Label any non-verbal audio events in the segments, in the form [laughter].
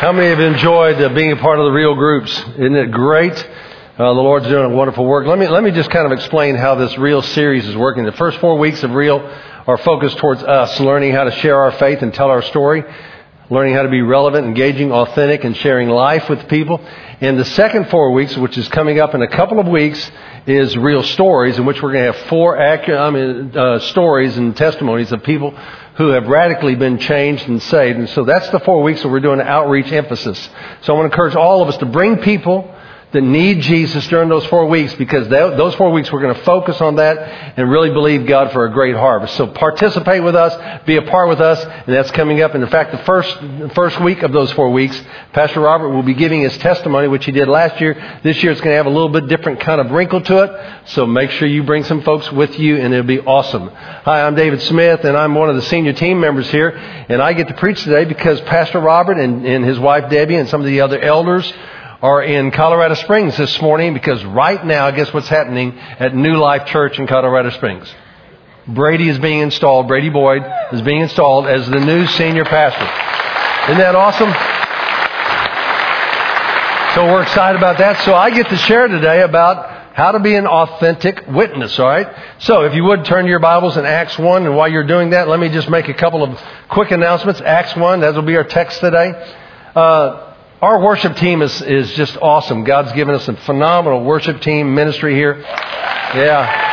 How many have enjoyed uh, being a part of the real groups? Isn't it great? Uh, the Lord's doing a wonderful work. Let me let me just kind of explain how this real series is working. The first four weeks of real are focused towards us, learning how to share our faith and tell our story, learning how to be relevant, engaging, authentic, and sharing life with people. And the second four weeks, which is coming up in a couple of weeks, is real stories, in which we're going to have four accurate, I mean, uh, stories and testimonies of people who have radically been changed and saved. And so that's the four weeks that we're doing outreach emphasis. So I want to encourage all of us to bring people that need Jesus during those four weeks because those four weeks we're going to focus on that and really believe God for a great harvest. So participate with us, be a part with us, and that's coming up. And in fact, the first, first week of those four weeks, Pastor Robert will be giving his testimony, which he did last year. This year it's going to have a little bit different kind of wrinkle to it. So make sure you bring some folks with you and it'll be awesome. Hi, I'm David Smith and I'm one of the senior team members here. And I get to preach today because Pastor Robert and, and his wife Debbie and some of the other elders are in Colorado Springs this morning because right now, guess what's happening at New Life Church in Colorado Springs? Brady is being installed, Brady Boyd is being installed as the new senior pastor. Isn't that awesome? So we're excited about that. So I get to share today about how to be an authentic witness, alright? So if you would turn to your Bibles in Acts 1, and while you're doing that, let me just make a couple of quick announcements. Acts 1, that will be our text today. Uh, our worship team is, is just awesome. God's given us a phenomenal worship team ministry here. Yeah.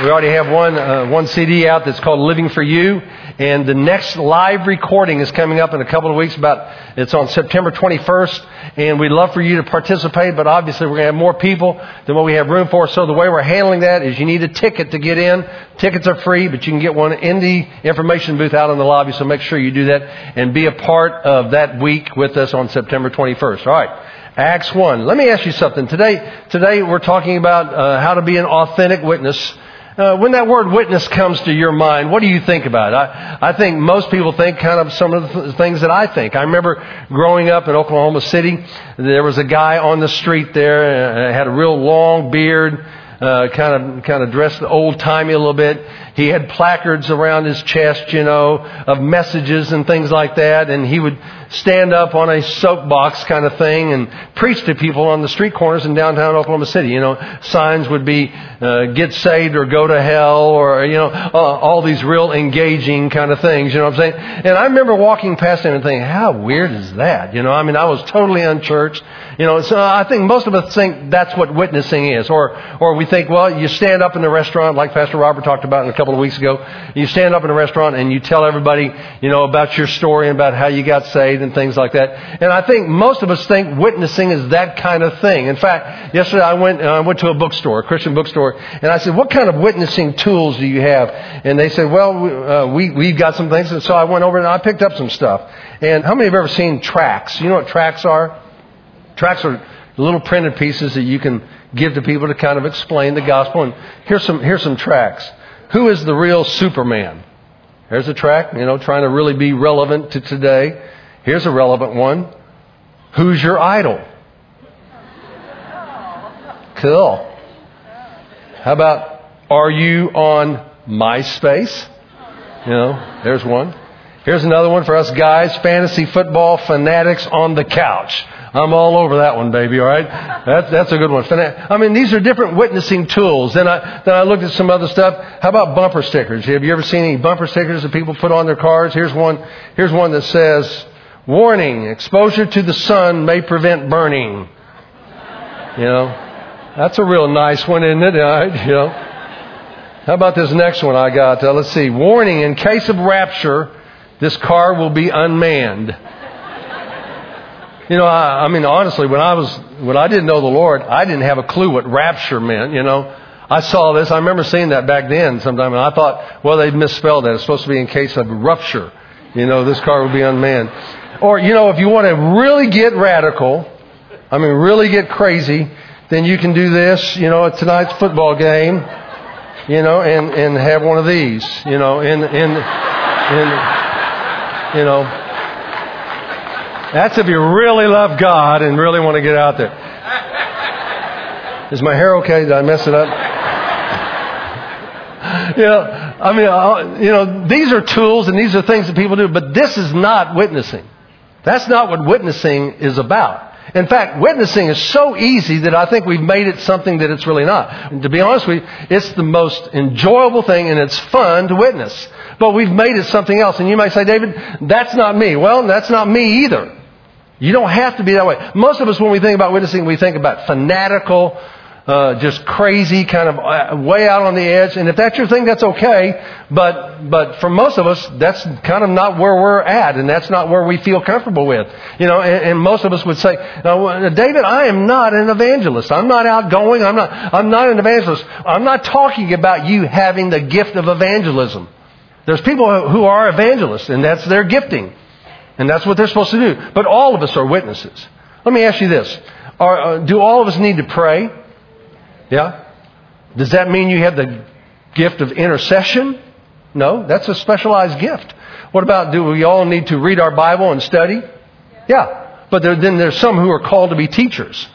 We already have one, uh, one CD out that's called Living for You. And the next live recording is coming up in a couple of weeks. About It's on September 21st. And we'd love for you to participate, but obviously we're going to have more people than what we have room for. So the way we're handling that is you need a ticket to get in. Tickets are free, but you can get one in the information booth out in the lobby. So make sure you do that and be a part of that week with us on September 21st. All right. Acts 1. Let me ask you something. Today, today we're talking about uh, how to be an authentic witness uh, when that word witness comes to your mind, what do you think about? It? I, I think most people think kind of some of the things that I think. I remember growing up in Oklahoma City, there was a guy on the street there, uh, had a real long beard, uh, kind of kind of dressed old timey a little bit. He had placards around his chest, you know, of messages and things like that, and he would stand up on a soapbox kind of thing and preach to people on the street corners in downtown Oklahoma City. You know, signs would be uh, "Get saved" or "Go to hell" or you know, uh, all these real engaging kind of things. You know what I'm saying? And I remember walking past him and thinking, "How weird is that?" You know, I mean, I was totally unchurched. You know, so I think most of us think that's what witnessing is, or or we think, well, you stand up in the restaurant like Pastor Robert talked about a couple of weeks ago. You stand up in a restaurant and you tell everybody, you know, about your story and about how you got saved and things like that. And I think most of us think witnessing is that kind of thing. In fact, yesterday I went, I went to a bookstore, a Christian bookstore, and I said, what kind of witnessing tools do you have? And they said, well, uh, we, we've got some things. And so I went over and I picked up some stuff. And how many have ever seen tracts? You know what tracts are? Tracts are little printed pieces that you can give to people to kind of explain the gospel. And here's some, here's some tracts. Who is the real Superman? There's a track, you know, trying to really be relevant to today. Here's a relevant one. Who's your idol? Cool. How about, are you on MySpace? You know, there's one. Here's another one for us guys fantasy football fanatics on the couch. I'm all over that one, baby. All right, that's that's a good one. I mean, these are different witnessing tools. Then I then I looked at some other stuff. How about bumper stickers? Have you ever seen any bumper stickers that people put on their cars? Here's one. Here's one that says, "Warning: Exposure to the sun may prevent burning." You know, that's a real nice one, isn't it? [laughs] You know. How about this next one I got? Uh, let's see. Warning: In case of rapture, this car will be unmanned. You know, I, I mean, honestly, when I was, when I didn't know the Lord, I didn't have a clue what rapture meant, you know. I saw this. I remember seeing that back then sometime, and I thought, well, they misspelled that. It's supposed to be in case of rupture. You know, this car would be unmanned. Or, you know, if you want to really get radical, I mean, really get crazy, then you can do this, you know, at tonight's football game, you know, and, and have one of these, you know, in, in, in, you know, that's if you really love God and really want to get out there. Is my hair okay? Did I mess it up? [laughs] you know, I mean, uh, you know, these are tools and these are things that people do, but this is not witnessing. That's not what witnessing is about. In fact, witnessing is so easy that I think we've made it something that it's really not. And to be honest with you, it's the most enjoyable thing and it's fun to witness. But we've made it something else. And you might say, David, that's not me. Well, that's not me either. You don't have to be that way. Most of us, when we think about witnessing, we think about fanatical, uh, just crazy, kind of uh, way out on the edge. And if that's your thing, that's okay. But but for most of us, that's kind of not where we're at, and that's not where we feel comfortable with. You know, and, and most of us would say, David, I am not an evangelist. I'm not outgoing. I'm not. I'm not an evangelist. I'm not talking about you having the gift of evangelism. There's people who are evangelists, and that's their gifting. And that's what they're supposed to do. But all of us are witnesses. Let me ask you this. Are, uh, do all of us need to pray? Yeah? Does that mean you have the gift of intercession? No, that's a specialized gift. What about do we all need to read our Bible and study? Yeah. But there, then there's some who are called to be teachers.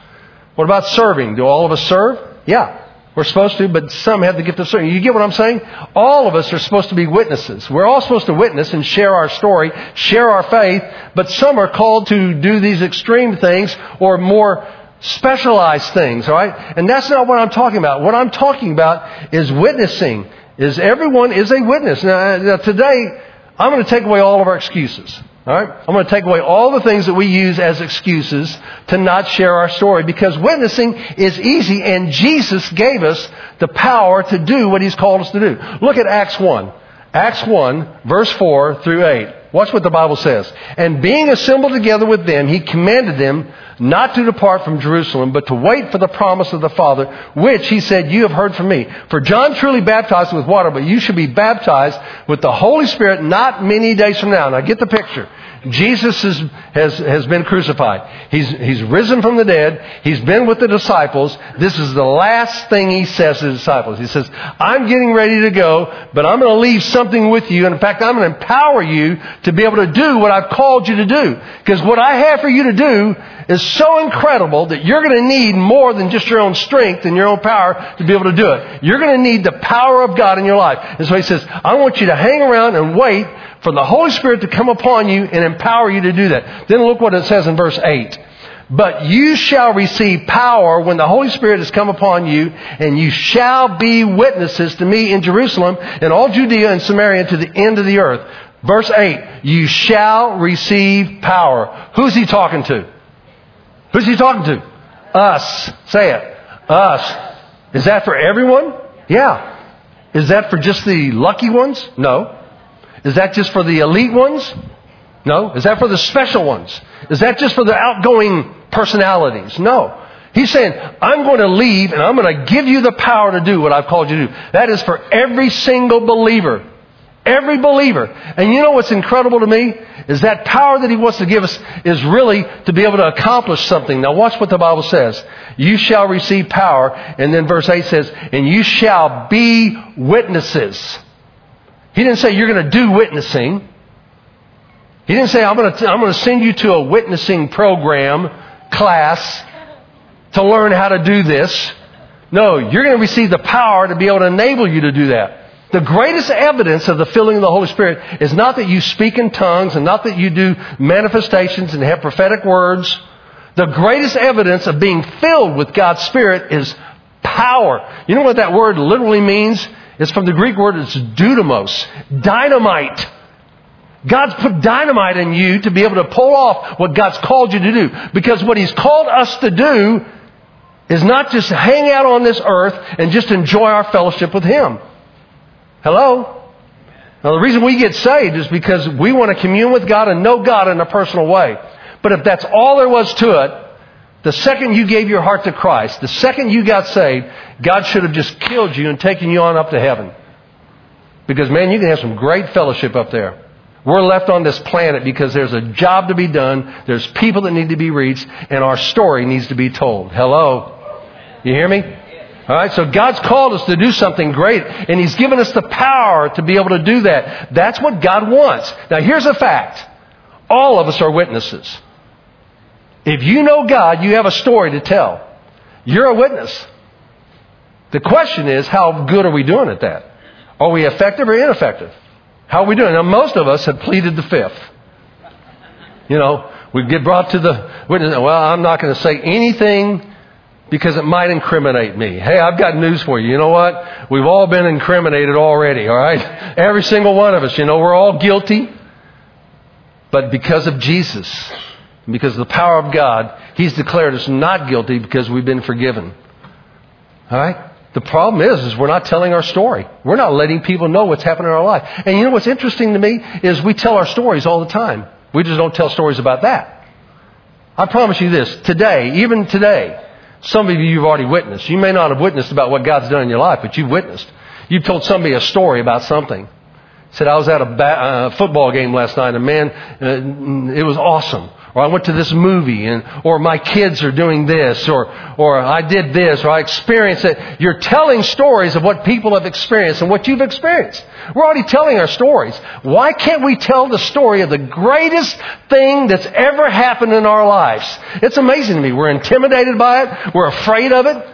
What about serving? Do all of us serve? Yeah. We're supposed to, but some have the gift of serving. You get what I'm saying? All of us are supposed to be witnesses. We're all supposed to witness and share our story, share our faith, but some are called to do these extreme things or more specialized things, all right? And that's not what I'm talking about. What I'm talking about is witnessing. Is everyone is a witness. Now, uh, now today, I'm going to take away all of our excuses. All right? I'm going to take away all the things that we use as excuses to not share our story because witnessing is easy and Jesus gave us the power to do what He's called us to do. Look at Acts 1. Acts 1, verse 4 through 8. Watch what the Bible says. And being assembled together with them, He commanded them not to depart from Jerusalem, but to wait for the promise of the Father, which he said, You have heard from me. For John truly baptized with water, but you should be baptized with the Holy Spirit not many days from now. Now get the picture. Jesus is, has, has been crucified. He's, he's risen from the dead. He's been with the disciples. This is the last thing he says to the disciples. He says, I'm getting ready to go, but I'm going to leave something with you. And in fact, I'm going to empower you to be able to do what I've called you to do. Because what I have for you to do is so incredible that you're going to need more than just your own strength and your own power to be able to do it. You're going to need the power of God in your life. And so he says, I want you to hang around and wait for the Holy Spirit to come upon you and empower you to do that. Then look what it says in verse 8. But you shall receive power when the Holy Spirit has come upon you, and you shall be witnesses to me in Jerusalem and all Judea and Samaria to the end of the earth. Verse 8, you shall receive power. Who's he talking to? Who's he talking to? Us. Say it. Us. Is that for everyone? Yeah. Is that for just the lucky ones? No. Is that just for the elite ones? No. Is that for the special ones? Is that just for the outgoing personalities? No. He's saying, I'm going to leave and I'm going to give you the power to do what I've called you to do. That is for every single believer. Every believer. And you know what's incredible to me? Is that power that He wants to give us is really to be able to accomplish something. Now watch what the Bible says. You shall receive power. And then verse 8 says, and you shall be witnesses. He didn't say you're going to do witnessing. He didn't say, I'm going, to, I'm going to send you to a witnessing program, class, to learn how to do this. No, you're going to receive the power to be able to enable you to do that. The greatest evidence of the filling of the Holy Spirit is not that you speak in tongues and not that you do manifestations and have prophetic words. The greatest evidence of being filled with God's Spirit is power. You know what that word literally means? It's from the Greek word, it's dynamos, dynamite. God's put dynamite in you to be able to pull off what God's called you to do. Because what He's called us to do is not just hang out on this earth and just enjoy our fellowship with Him. Hello? Now, the reason we get saved is because we want to commune with God and know God in a personal way. But if that's all there was to it, the second you gave your heart to Christ, the second you got saved, God should have just killed you and taken you on up to heaven. Because, man, you can have some great fellowship up there. We're left on this planet because there's a job to be done, there's people that need to be reached, and our story needs to be told. Hello? You hear me? All right, so God's called us to do something great, and He's given us the power to be able to do that. That's what God wants. Now, here's a fact all of us are witnesses. If you know God, you have a story to tell. You're a witness. The question is, how good are we doing at that? Are we effective or ineffective? How are we doing? Now, most of us have pleaded the fifth. You know, We get brought to the witness. Well, I'm not going to say anything because it might incriminate me. Hey, I've got news for you. You know what? We've all been incriminated already, all right? [laughs] Every single one of us. You know, we're all guilty. But because of Jesus, because of the power of God, He's declared us not guilty because we've been forgiven. All right? The problem is, is we're not telling our story. We're not letting people know what's happened in our life. And you know what's interesting to me is we tell our stories all the time. We just don't tell stories about that. I promise you this, today, even today, some of you you've already witnessed. You may not have witnessed about what God's done in your life, but you've witnessed. You've told somebody a story about something. Said I was at a ba- uh, football game last night, and man, uh, it was awesome or I went to this movie, and, or my kids are doing this, or, or I did this, or I experienced it. You're telling stories of what people have experienced and what you've experienced. We're already telling our stories. Why can't we tell the story of the greatest thing that's ever happened in our lives? It's amazing to me. We're intimidated by it. We're afraid of it.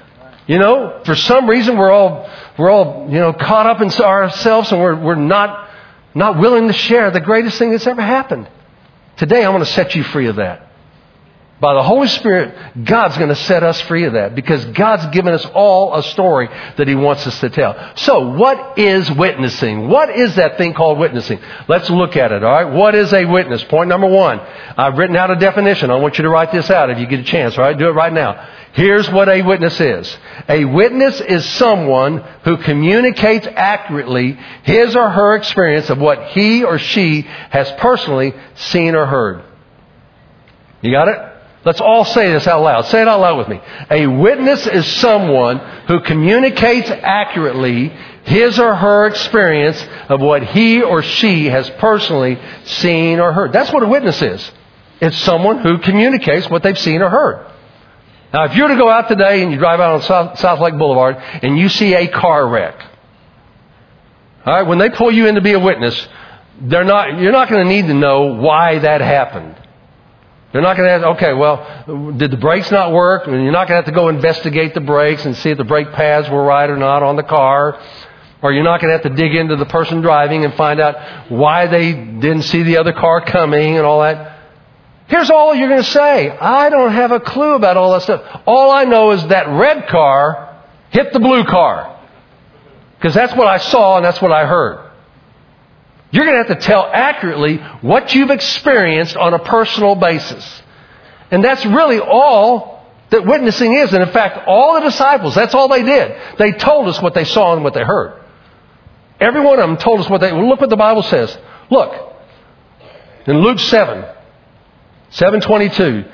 You know, for some reason we're all, we're all, you know, caught up in ourselves and we're, we're not, not willing to share the greatest thing that's ever happened. Today, I want to set you free of that. By the Holy Spirit, God's going to set us free of that because God's given us all a story that He wants us to tell. So, what is witnessing? What is that thing called witnessing? Let's look at it, all right? What is a witness? Point number one. I've written out a definition. I want you to write this out if you get a chance, all right? Do it right now. Here's what a witness is. A witness is someone who communicates accurately his or her experience of what he or she has personally seen or heard. You got it? Let's all say this out loud. Say it out loud with me. A witness is someone who communicates accurately his or her experience of what he or she has personally seen or heard. That's what a witness is. It's someone who communicates what they've seen or heard. Now, if you were to go out today and you drive out on South, Southlake Boulevard and you see a car wreck, all right, when they pull you in to be a witness, they're not, you're not going to need to know why that happened. They're not going to ask, okay, well, did the brakes not work? And you're not going to have to go investigate the brakes and see if the brake pads were right or not on the car. Or you're not going to have to dig into the person driving and find out why they didn't see the other car coming and all that. Here's all you're going to say. I don't have a clue about all that stuff. All I know is that red car hit the blue car. Because that's what I saw and that's what I heard. You're going to have to tell accurately what you've experienced on a personal basis. And that's really all that witnessing is. And in fact, all the disciples, that's all they did. They told us what they saw and what they heard. Every one of them told us what they, well, look what the Bible says. Look, in Luke 7, 722,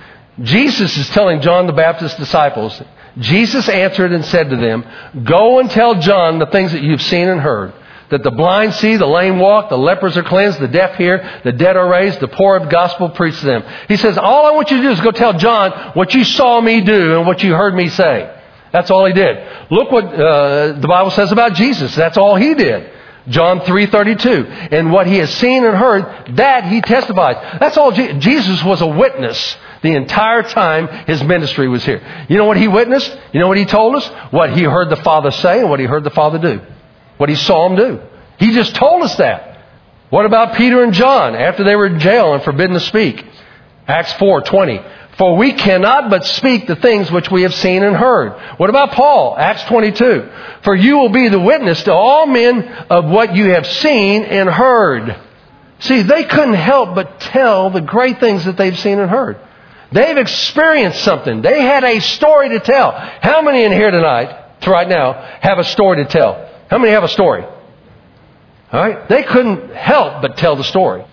Jesus is telling John the Baptist's disciples, Jesus answered and said to them, Go and tell John the things that you've seen and heard that the blind see, the lame walk, the lepers are cleansed, the deaf hear, the dead are raised, the poor of gospel preach to them. He says, all I want you to do is go tell John what you saw me do and what you heard me say. That's all he did. Look what uh, the Bible says about Jesus. That's all he did. John 3:32. And what he has seen and heard, that he testifies. That's all Je- Jesus was a witness the entire time his ministry was here. You know what he witnessed? You know what he told us? What he heard the Father say and what he heard the Father do what he saw him do. He just told us that. What about Peter and John after they were in jail and forbidden to speak? Acts 4:20. For we cannot but speak the things which we have seen and heard. What about Paul? Acts 22. For you will be the witness to all men of what you have seen and heard. See, they couldn't help but tell the great things that they've seen and heard. They've experienced something. They had a story to tell. How many in here tonight, right now, have a story to tell? How many have a story? All right? They couldn't help but tell the story.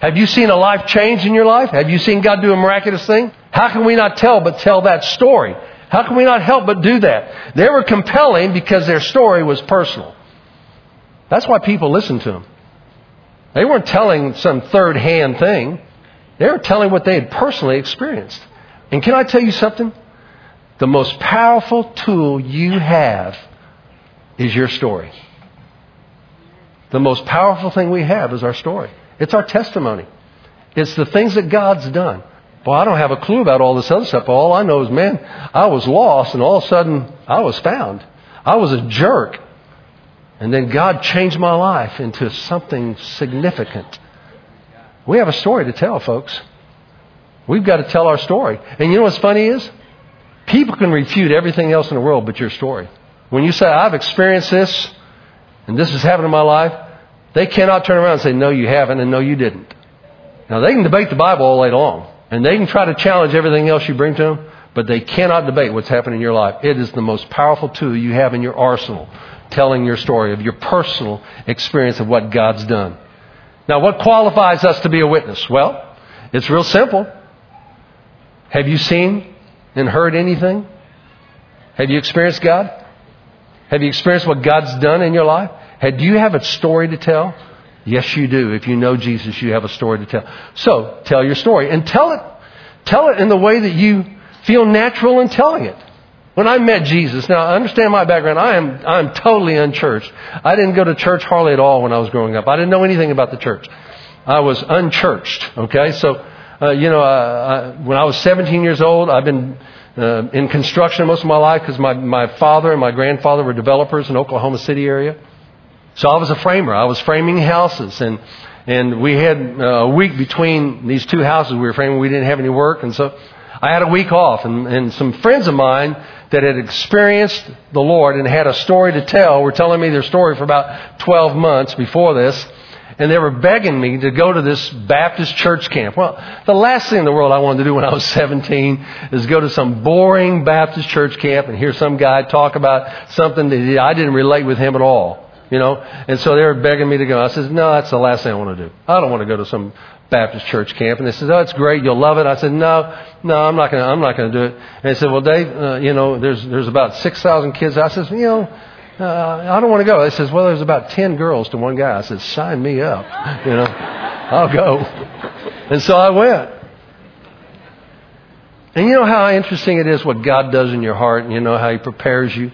Have you seen a life change in your life? Have you seen God do a miraculous thing? How can we not tell but tell that story? How can we not help but do that? They were compelling because their story was personal. That's why people listened to them. They weren't telling some third hand thing. They were telling what they had personally experienced. And can I tell you something? The most powerful tool you have is your story. The most powerful thing we have is our story. It's our testimony. It's the things that God's done. Well, I don't have a clue about all this other stuff. All I know is, man, I was lost and all of a sudden I was found. I was a jerk. And then God changed my life into something significant. We have a story to tell, folks. We've got to tell our story. And you know what's funny is? People can refute everything else in the world but your story. When you say, I've experienced this, and this has happened in my life, they cannot turn around and say, no, you haven't, and no, you didn't. Now, they can debate the Bible all day long, and they can try to challenge everything else you bring to them, but they cannot debate what's happened in your life. It is the most powerful tool you have in your arsenal, telling your story of your personal experience of what God's done. Now, what qualifies us to be a witness? Well, it's real simple. Have you seen and heard anything? Have you experienced God? Have you experienced what God's done in your life? do you have a story to tell? Yes, you do. If you know Jesus, you have a story to tell. So, tell your story and tell it, tell it in the way that you feel natural in telling it. When I met Jesus, now understand my background. I am, I'm totally unchurched. I didn't go to church hardly at all when I was growing up. I didn't know anything about the church. I was unchurched. Okay, so uh, you know, uh, I, when I was 17 years old, I've been uh, in construction most of my life because my, my father and my grandfather were developers in Oklahoma City area. So I was a framer. I was framing houses, and and we had uh, a week between these two houses we were framing. We didn't have any work, and so I had a week off. And, and some friends of mine that had experienced the Lord and had a story to tell were telling me their story for about 12 months before this and they were begging me to go to this Baptist church camp. Well, the last thing in the world I wanted to do when I was [laughs] 17 is go to some boring Baptist church camp and hear some guy talk about something that I didn't relate with him at all. You know, and so they were begging me to go. I said, "No, that's the last thing I want to do. I don't want to go to some Baptist church camp." And they said, "Oh, it's great. You'll love it." I said, "No, no, I'm not going. to I'm not going to do it." And they said, "Well, Dave, uh, you know, there's there's about six thousand kids." I said, "You know." Uh, I don't want to go. He says, well, there's about 10 girls to one guy. I said, sign me up. [laughs] You know, I'll go. And so I went. And you know how interesting it is what God does in your heart and you know how He prepares you?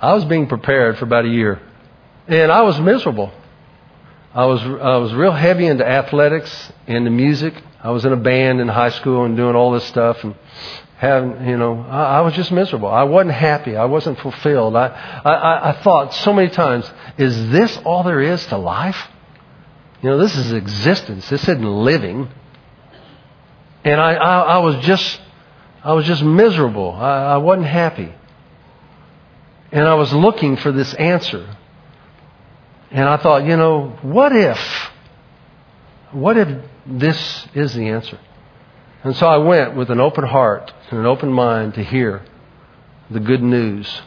I was being prepared for about a year. And I was miserable. I was, I was real heavy into athletics, and into music. I was in a band in high school and doing all this stuff. And having, you know, I, I, was just miserable. I wasn't happy. I wasn't fulfilled. I, I, I thought so many times, is this all there is to life? You know, this is existence. This isn't living. And I, I, I was just, I was just miserable. I, I wasn't happy. And I was looking for this answer. And I thought, you know, what if, what if this is the answer? And so I went with an open heart and an open mind to hear the good news.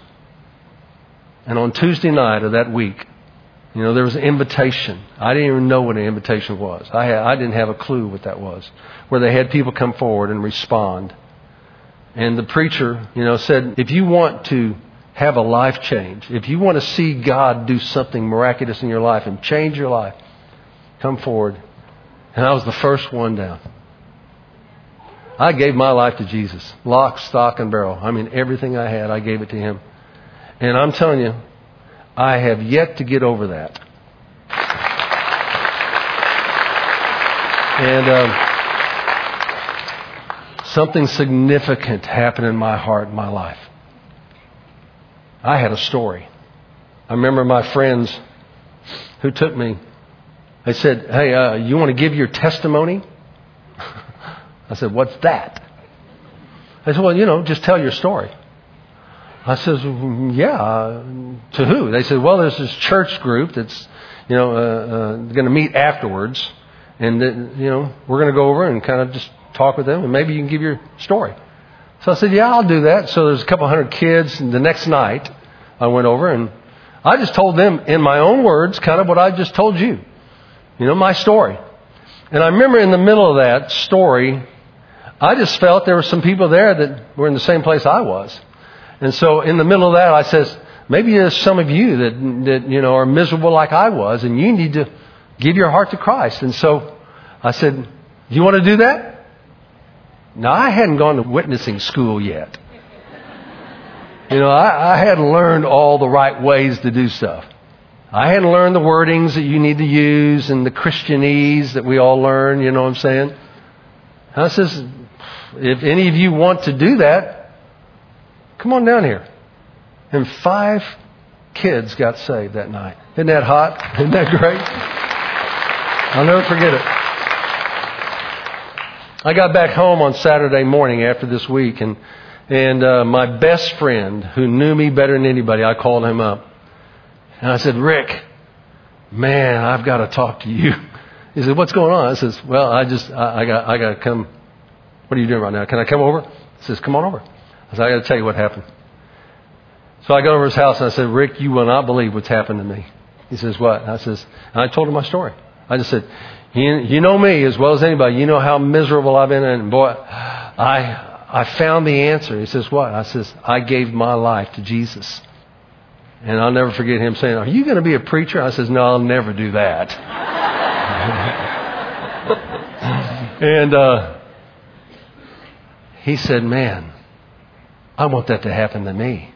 And on Tuesday night of that week, you know, there was an invitation. I didn't even know what an invitation was. I, had, I didn't have a clue what that was. Where they had people come forward and respond. And the preacher, you know, said, if you want to have a life change, if you want to see God do something miraculous in your life and change your life, come forward. And I was the first one down. I gave my life to Jesus, lock, stock, and barrel. I mean, everything I had, I gave it to Him. And I'm telling you, I have yet to get over that. And um, something significant happened in my heart, in my life. I had a story. I remember my friends who took me. They said, "Hey, uh, you want to give your testimony?" I said, What's that? They said, Well, you know, just tell your story. I says, Yeah. Uh, to who? They said, Well, there's this church group that's, you know, uh, uh, going to meet afterwards. And, that, you know, we're going to go over and kind of just talk with them and maybe you can give your story. So I said, Yeah, I'll do that. So there's a couple hundred kids. And the next night, I went over and I just told them in my own words kind of what I just told you. You know, my story. And I remember in the middle of that story, I just felt there were some people there that were in the same place I was. And so in the middle of that, I says, maybe there's some of you that, that, you know, are miserable like I was and you need to give your heart to Christ. And so I said, do you want to do that? Now I hadn't gone to witnessing school yet. You know, I, I hadn't learned all the right ways to do stuff. I hadn't learned the wordings that you need to use and the Christianese that we all learn, you know what I'm saying? And I says, if any of you want to do that, come on down here. And five kids got saved that night. Isn't that hot? Isn't that great? I'll never forget it. I got back home on Saturday morning after this week, and and uh, my best friend, who knew me better than anybody, I called him up, and I said, "Rick, man, I've got to talk to you." [laughs] He said, "What's going on?" I says, "Well, I just I, I got I got to come. What are you doing right now? Can I come over?" He says, "Come on over." I said, "I got to tell you what happened." So I go over his house and I said, "Rick, you will not believe what's happened to me." He says, "What?" I says, and I told him my story. I just said, you, you know me as well as anybody. You know how miserable I've been. And boy, I, I found the answer. He says, what? I says, I gave my life to Jesus. And I'll never forget him saying, are you going to be a preacher? I says, no, I'll never do that. [laughs] and, uh, he said, man, I want that to happen to me.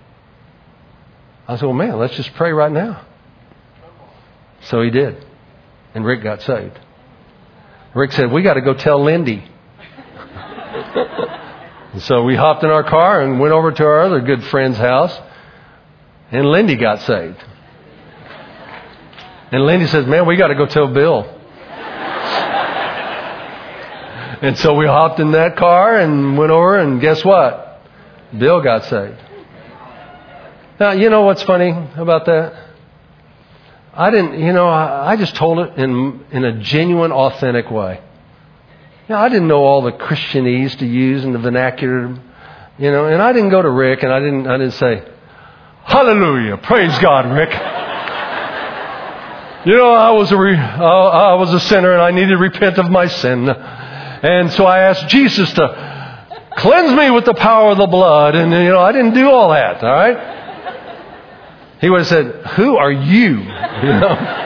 I said, well, man, let's just pray right now. So he did. And Rick got saved. Rick said, We got to go tell Lindy. [laughs] so we hopped in our car and went over to our other good friend's house, and Lindy got saved. And Lindy says, Man, we got to go tell Bill. And so we hopped in that car and went over, and guess what? Bill got saved. Now, you know what's funny about that? I didn't, you know, I, I just told it in, in a genuine, authentic way. You know, I didn't know all the Christianese to use in the vernacular, you know, and I didn't go to Rick and I didn't, I didn't say, Hallelujah, praise God, Rick. you know, I was a, re, I was a sinner and I needed to repent of my sin. And so I asked Jesus to cleanse me with the power of the blood. And, you know, I didn't do all that, all right? He would have said, Who are you? [laughs] you know?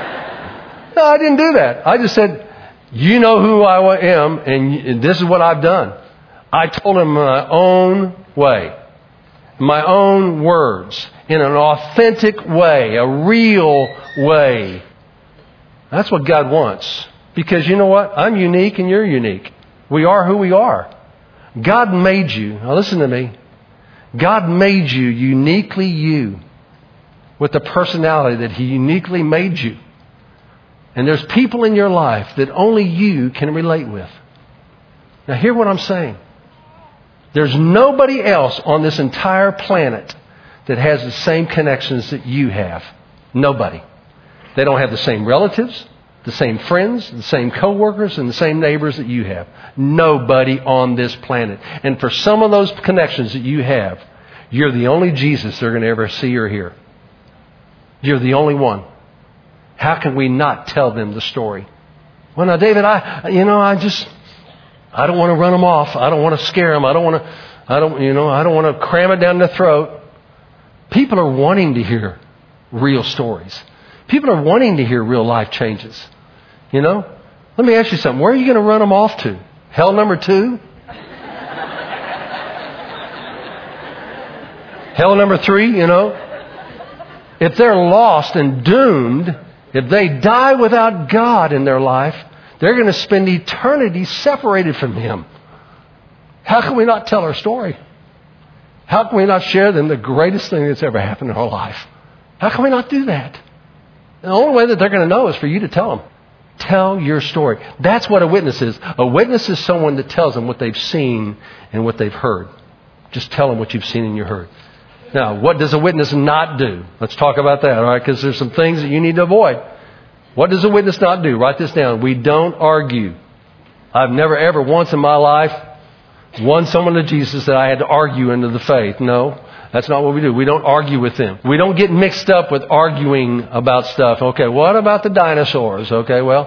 No, I didn't do that. I just said, You know who I am, and this is what I've done. I told him my own way, my own words, in an authentic way, a real way. That's what God wants. Because you know what? I'm unique and you're unique. We are who we are. God made you. Now listen to me. God made you uniquely you with the personality that He uniquely made you. And there's people in your life that only you can relate with. Now, hear what I'm saying. There's nobody else on this entire planet that has the same connections that you have. Nobody. They don't have the same relatives, the same friends, the same coworkers, and the same neighbors that you have. Nobody on this planet. And for some of those connections that you have, you're the only Jesus they're going to ever see or hear. You're the only one. How can we not tell them the story? Well, now, David, I, you know, I just, I don't want to run them off. I don't want to scare them. I don't want to, I don't, you know, I don't want to cram it down their throat. People are wanting to hear real stories. People are wanting to hear real life changes. You know? Let me ask you something. Where are you going to run them off to? Hell number two? Hell number three, you know? if they're lost and doomed, if they die without God in their life, they're going to spend eternity separated from Him. How can we not tell our story? How can we not share them the greatest thing that's ever happened in our life? How can we not do that? The only way that they're going to know is for you to tell them. Tell your story. That's what a witness is. A witness is someone that tells them what they've seen and what they've heard. Just tell them what you've seen and you heard. Now, what does a witness not do? Let's talk about that, all right? Because there's some things that you need to avoid. What does a witness not do? Write this down. We don't argue. I've never ever once in my life won someone to Jesus that I had to argue into the faith. No, that's not what we do. We don't argue with them. We don't get mixed up with arguing about stuff. Okay, what about the dinosaurs? Okay, well,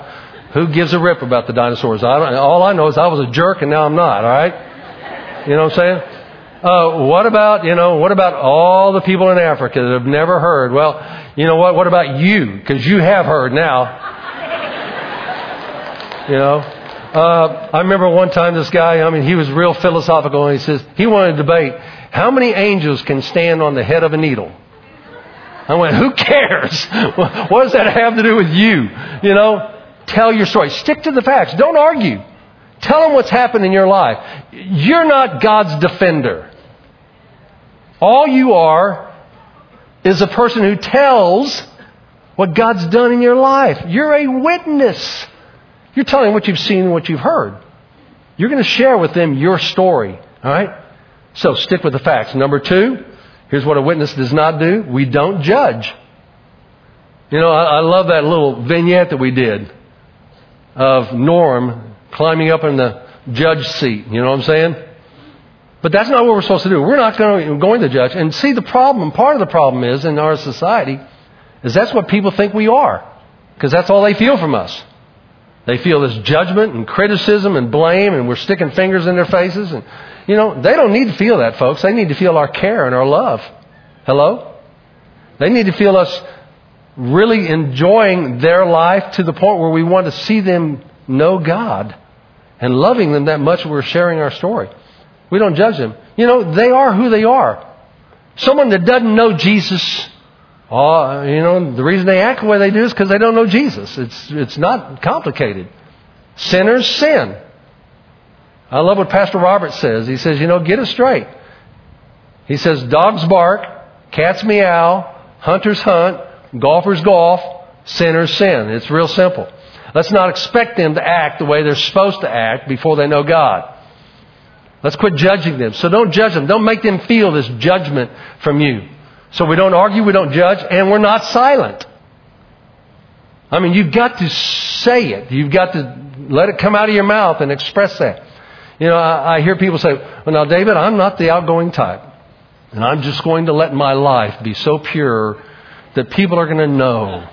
who gives a rip about the dinosaurs? I all I know is I was a jerk and now I'm not, all right? You know what I'm saying? Uh, what about, you know, what about all the people in Africa that have never heard? Well, you know what? What about you? Because you have heard now. you know? Uh, I remember one time this guy, I mean, he was real philosophical and he says, he wanted to debate, how many angels can stand on the head of a needle? I went, who cares? [laughs] what does that have to do with you? You know, tell your story. Stick to the facts. Don't argue. Tell them what's happened in your life. You're not God's defender. All you are is a person who tells what God's done in your life. You're a witness. You're telling what you've seen and what you've heard. You're going to share with them your story. All right? So stick with the facts. Number two, here's what a witness does not do. We don't judge. You know, I, I love that little vignette that we did of Norm climbing up in the judge seat. You know what I'm saying? But that's not what we're supposed to do. We're not going, to, going to judge. And see, the problem, part of the problem is in our society, is that's what people think we are. Because that's all they feel from us. They feel this judgment and criticism and blame, and we're sticking fingers in their faces. And, you know, they don't need to feel that, folks. They need to feel our care and our love. Hello? They need to feel us really enjoying their life to the point where we want to see them know God and loving them that much we're sharing our story. We don't judge them. You know, they are who they are. Someone that doesn't know Jesus, you know, the reason they act the way they do is because they don't know Jesus. It's, it's not complicated. Sinners sin. I love what Pastor Robert says. He says, you know, get it straight. He says, dogs bark, cats meow, hunters hunt, golfers golf, sinners sin. It's real simple. Let's not expect them to act the way they're supposed to act before they know God. Let's quit judging them. So don't judge them. Don't make them feel this judgment from you. So we don't argue, we don't judge, and we're not silent. I mean, you've got to say it. You've got to let it come out of your mouth and express that. You know, I, I hear people say, well, now, David, I'm not the outgoing type. And I'm just going to let my life be so pure that people are going to know,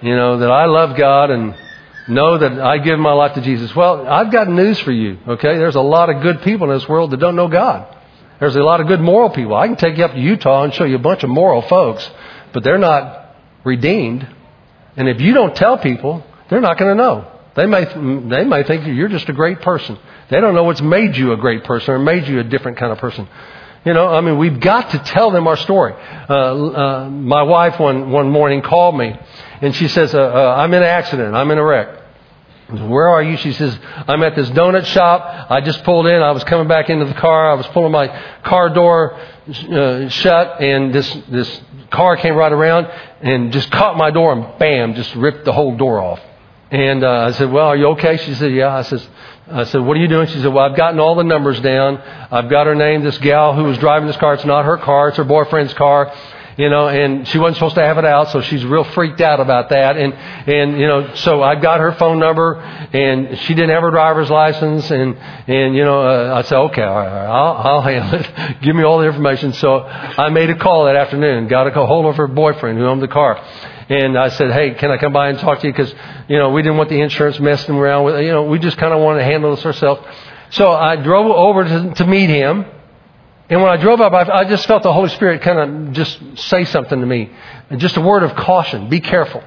you know, that I love God and know that I give my life to Jesus. Well, I've got news for you, okay? There's a lot of good people in this world that don't know God. There's a lot of good moral people. I can take you up to Utah and show you a bunch of moral folks, but they're not redeemed. And if you don't tell people, they're not going to know. They may, they may think you're just a great person. They don't know what's made you a great person or made you a different kind of person. You know, I mean, we've got to tell them our story. Uh, uh, my wife one, one morning called me and she says, uh, uh I'm in an accident. I'm in a wreck. Where are you? She says, I'm at this donut shop. I just pulled in. I was coming back into the car. I was pulling my car door uh, shut, and this, this car came right around and just caught my door and bam, just ripped the whole door off. And uh, I said, Well, are you okay? She said, Yeah. I says, I said, What are you doing? She said, Well, I've gotten all the numbers down. I've got her name. This gal who was driving this car, it's not her car, it's her boyfriend's car you know, and she wasn't supposed to have it out, so she's real freaked out about that. And, and, you know, so I got her phone number, and she didn't have her driver's license, and, and, you know, uh, I said, okay, all right, I'll, I'll handle it. [laughs] Give me all the information. So I made a call that afternoon, got a hold of her boyfriend who owned the car. And I said, hey, can I come by and talk to you? Because, you know, we didn't want the insurance messing around with, you know, we just kind of wanted to handle this ourselves. So I drove over to, to meet him. And when I drove up, I, I just felt the Holy Spirit kind of just say something to me. Just a word of caution. Be careful.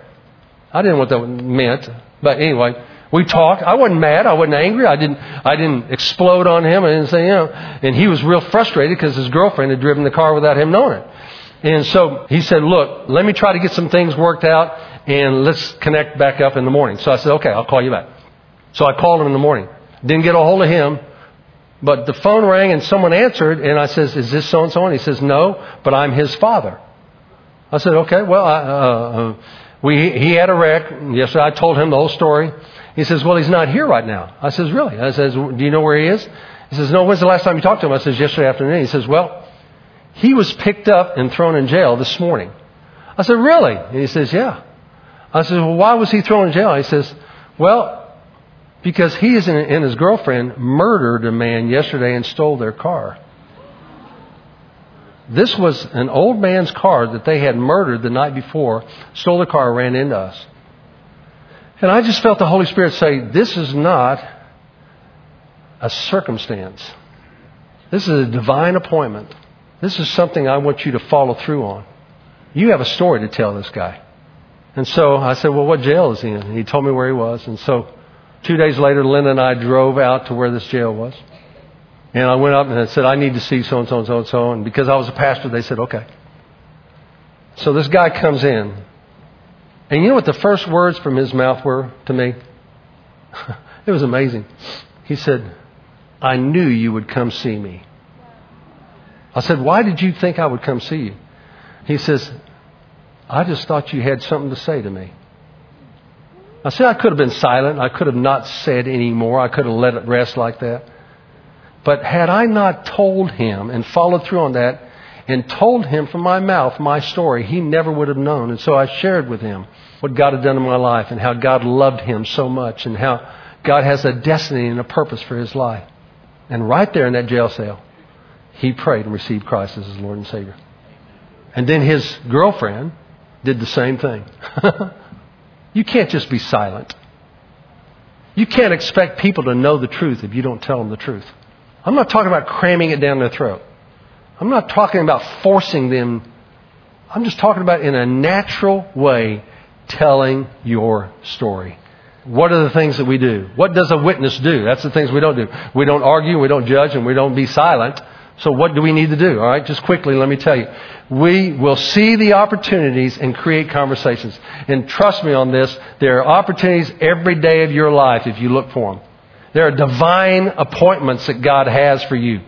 I didn't know what that meant. But anyway, we talked. I wasn't mad. I wasn't angry. I didn't, I didn't explode on him. I didn't say, you know. And he was real frustrated because his girlfriend had driven the car without him knowing it. And so he said, look, let me try to get some things worked out and let's connect back up in the morning. So I said, okay, I'll call you back. So I called him in the morning. Didn't get a hold of him. But the phone rang and someone answered, and I says, "Is this so and so?" And he says, "No, but I'm his father." I said, "Okay, well, I, uh, uh, we he had a wreck. Yesterday, I told him the whole story. He says, "Well, he's not here right now." I says, "Really?" I says, "Do you know where he is?" He says, "No. When's the last time you talked to him?" I says, "Yesterday afternoon." He says, "Well, he was picked up and thrown in jail this morning." I said, "Really?" And he says, "Yeah." I said, "Well, why was he thrown in jail?" He says, "Well, because he and his girlfriend murdered a man yesterday and stole their car. This was an old man's car that they had murdered the night before, stole the car, ran into us. And I just felt the Holy Spirit say, This is not a circumstance. This is a divine appointment. This is something I want you to follow through on. You have a story to tell this guy. And so I said, Well, what jail is he in? And he told me where he was. And so Two days later, Lynn and I drove out to where this jail was. And I went up and I said, I need to see so and so and so and so. And because I was a pastor, they said, okay. So this guy comes in. And you know what the first words from his mouth were to me? [laughs] it was amazing. He said, I knew you would come see me. I said, Why did you think I would come see you? He says, I just thought you had something to say to me. I said I could have been silent. I could have not said any more. I could have let it rest like that. But had I not told him and followed through on that and told him from my mouth my story, he never would have known. And so I shared with him what God had done in my life and how God loved him so much and how God has a destiny and a purpose for his life. And right there in that jail cell, he prayed and received Christ as his Lord and Savior. And then his girlfriend did the same thing. [laughs] you can't just be silent. You can't expect people to know the truth if you don't tell them the truth. I'm not talking about cramming it down their throat. I'm not talking about forcing them. I'm just talking about in a natural way telling your story. What are the things that we do? What does a witness do? That's the things we don't do. We don't argue, we don't judge, and we don't be silent. So what do we need to do? All right, just quickly, let me tell you. We will see the opportunities and create conversations. And trust me on this, there are opportunities every day of your life if you look for them. There are divine appointments that God has for you.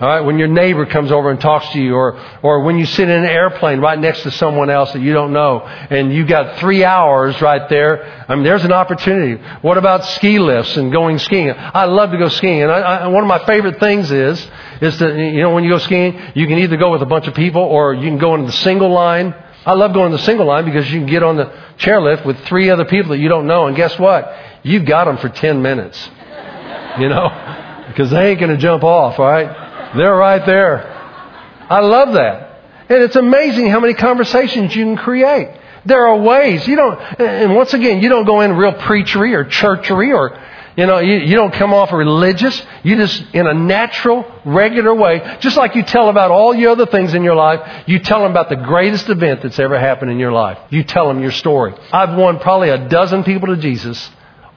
All right, when your neighbor comes over and talks to you, or, or when you sit in an airplane right next to someone else that you don't know, and you got three hours right there, I mean, there's an opportunity. What about ski lifts and going skiing? I love to go skiing, and I, I, one of my favorite things is, is to, you know, when you go skiing, you can either go with a bunch of people, or you can go into the single line. I love going to the single line because you can get on the chairlift with three other people that you don't know, and guess what? You've got them for 10 minutes. You know? [laughs] Because they ain't going to jump off, all right? They're right there. I love that. And it's amazing how many conversations you can create. There are ways. You don't, and once again, you don't go in real preachery or churchery or, you know, you, you don't come off religious. You just, in a natural, regular way, just like you tell about all your other things in your life, you tell them about the greatest event that's ever happened in your life. You tell them your story. I've won probably a dozen people to Jesus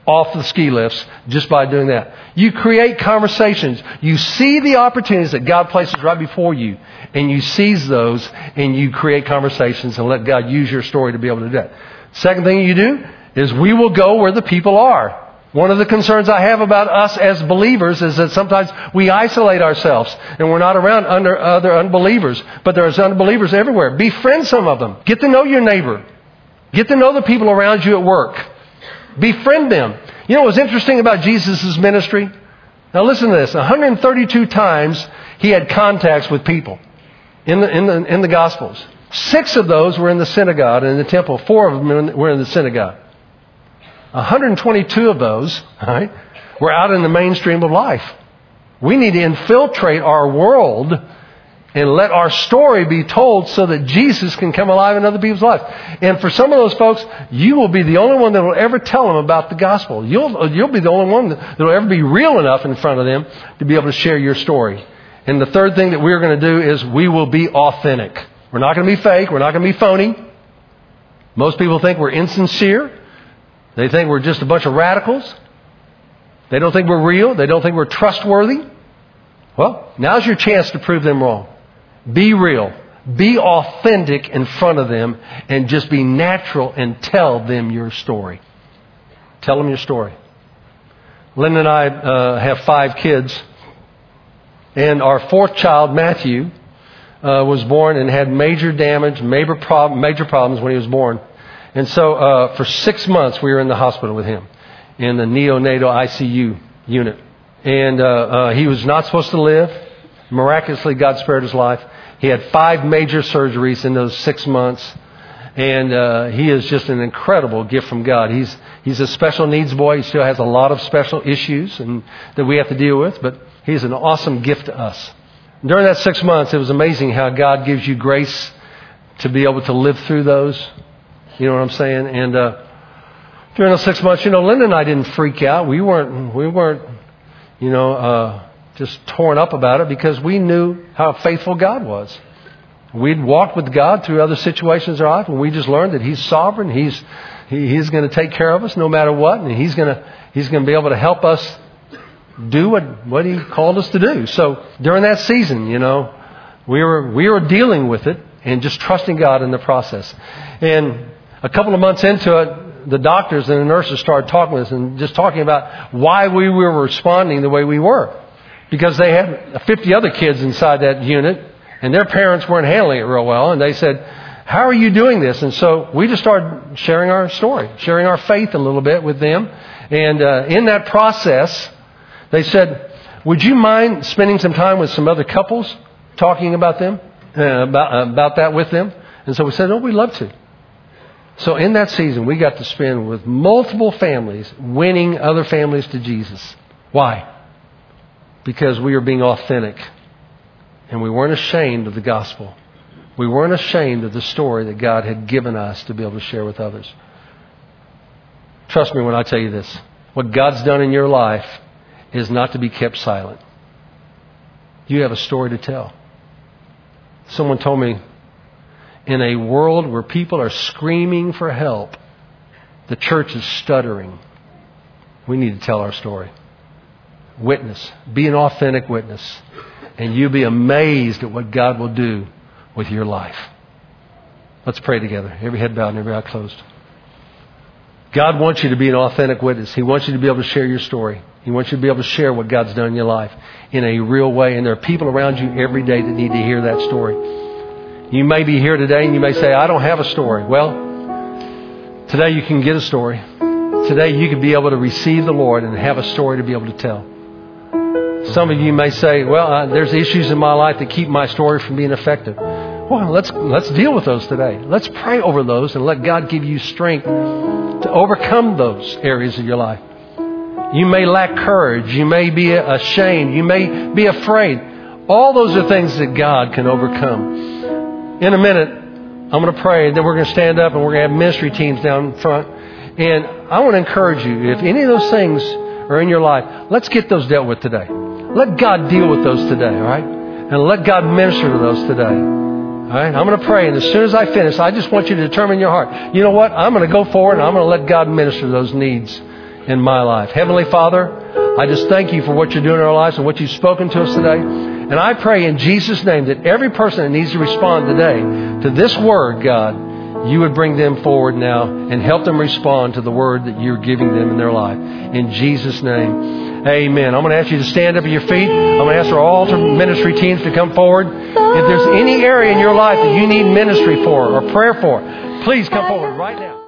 off the ski lifts just by doing that. You create conversations. You see the opportunities that God places right before you, and you seize those, and you create conversations and let God use your story to be able to do that. Second thing you do is we will go where the people are. One of the concerns I have about us as believers is that sometimes we isolate ourselves and we're not around under other unbelievers. But there's unbelievers everywhere. Befriend some of them. Get to know your neighbor. Get to know the people around you at work. Befriend them. You know what's interesting about Jesus' ministry? Now listen to this. 132 times he had contacts with people in the, in the, in the Gospels. Six of those were in the synagogue and in the temple. Four of them were in the synagogue. 122 of those, right, were out in the mainstream of life. We need to infiltrate our world and let our story be told so that Jesus can come alive in other people's lives. And for some of those folks, you will be the only one that will ever tell them about the gospel. You'll, you'll be the only one that will ever be real enough in front of them to be able to share your story. And the third thing that we're going to do is we will be authentic. We're not going to be fake. We're not going to be phony. Most people think we're insincere. They think we're just a bunch of radicals. They don't think we're real. They don't think we're trustworthy. Well, now's your chance to prove them wrong. Be real. Be authentic in front of them and just be natural and tell them your story. Tell them your story. Lynn and I uh, have five kids, and our fourth child, Matthew, uh, was born and had major damage, major, prob- major problems when he was born. And so uh, for six months, we were in the hospital with him in the neonatal ICU unit. And uh, uh, he was not supposed to live. Miraculously, God spared his life. He had five major surgeries in those six months. And uh, he is just an incredible gift from God. He's, he's a special needs boy. He still has a lot of special issues and, that we have to deal with, but he's an awesome gift to us. During that six months, it was amazing how God gives you grace to be able to live through those. You know what I'm saying? And uh, during those six months, you know, Linda and I didn't freak out. We weren't, we weren't, you know, uh, just torn up about it because we knew how faithful God was. We'd walked with God through other situations in our life, and we just learned that He's sovereign. He's he, He's going to take care of us no matter what, and He's going to He's going to be able to help us do what what He called us to do. So during that season, you know, we were we were dealing with it and just trusting God in the process. And a couple of months into it, the doctors and the nurses started talking with us and just talking about why we were responding the way we were because they had 50 other kids inside that unit, and their parents weren't handling it real well. And they said, How are you doing this? And so we just started sharing our story, sharing our faith a little bit with them. And uh, in that process, they said, Would you mind spending some time with some other couples, talking about them, uh, about, about that with them? And so we said, Oh, we'd love to. So in that season, we got to spend with multiple families, winning other families to Jesus. Why? Because we were being authentic. And we weren't ashamed of the gospel. We weren't ashamed of the story that God had given us to be able to share with others. Trust me when I tell you this. What God's done in your life is not to be kept silent. You have a story to tell. Someone told me in a world where people are screaming for help, the church is stuttering. We need to tell our story. Witness. Be an authentic witness. And you'll be amazed at what God will do with your life. Let's pray together. Every head bowed and every eye closed. God wants you to be an authentic witness. He wants you to be able to share your story. He wants you to be able to share what God's done in your life in a real way. And there are people around you every day that need to hear that story. You may be here today and you may say, I don't have a story. Well, today you can get a story. Today you can be able to receive the Lord and have a story to be able to tell. Some of you may say, well, uh, there's issues in my life that keep my story from being effective. Well, let's, let's deal with those today. Let's pray over those and let God give you strength to overcome those areas of your life. You may lack courage. You may be ashamed. You may be afraid. All those are things that God can overcome. In a minute, I'm going to pray, then we're going to stand up and we're going to have ministry teams down front. And I want to encourage you, if any of those things are in your life, let's get those dealt with today. Let God deal with those today, all right? And let God minister to those today. All right? I'm going to pray, and as soon as I finish, I just want you to determine your heart. You know what? I'm going to go forward, and I'm going to let God minister to those needs in my life. Heavenly Father, I just thank you for what you're doing in our lives and what you've spoken to us today. And I pray in Jesus' name that every person that needs to respond today to this word, God, you would bring them forward now and help them respond to the word that you're giving them in their life. In Jesus' name, amen. I'm going to ask you to stand up at your feet. I'm going to ask our altar ministry teams to come forward. If there's any area in your life that you need ministry for or prayer for, please come forward right now.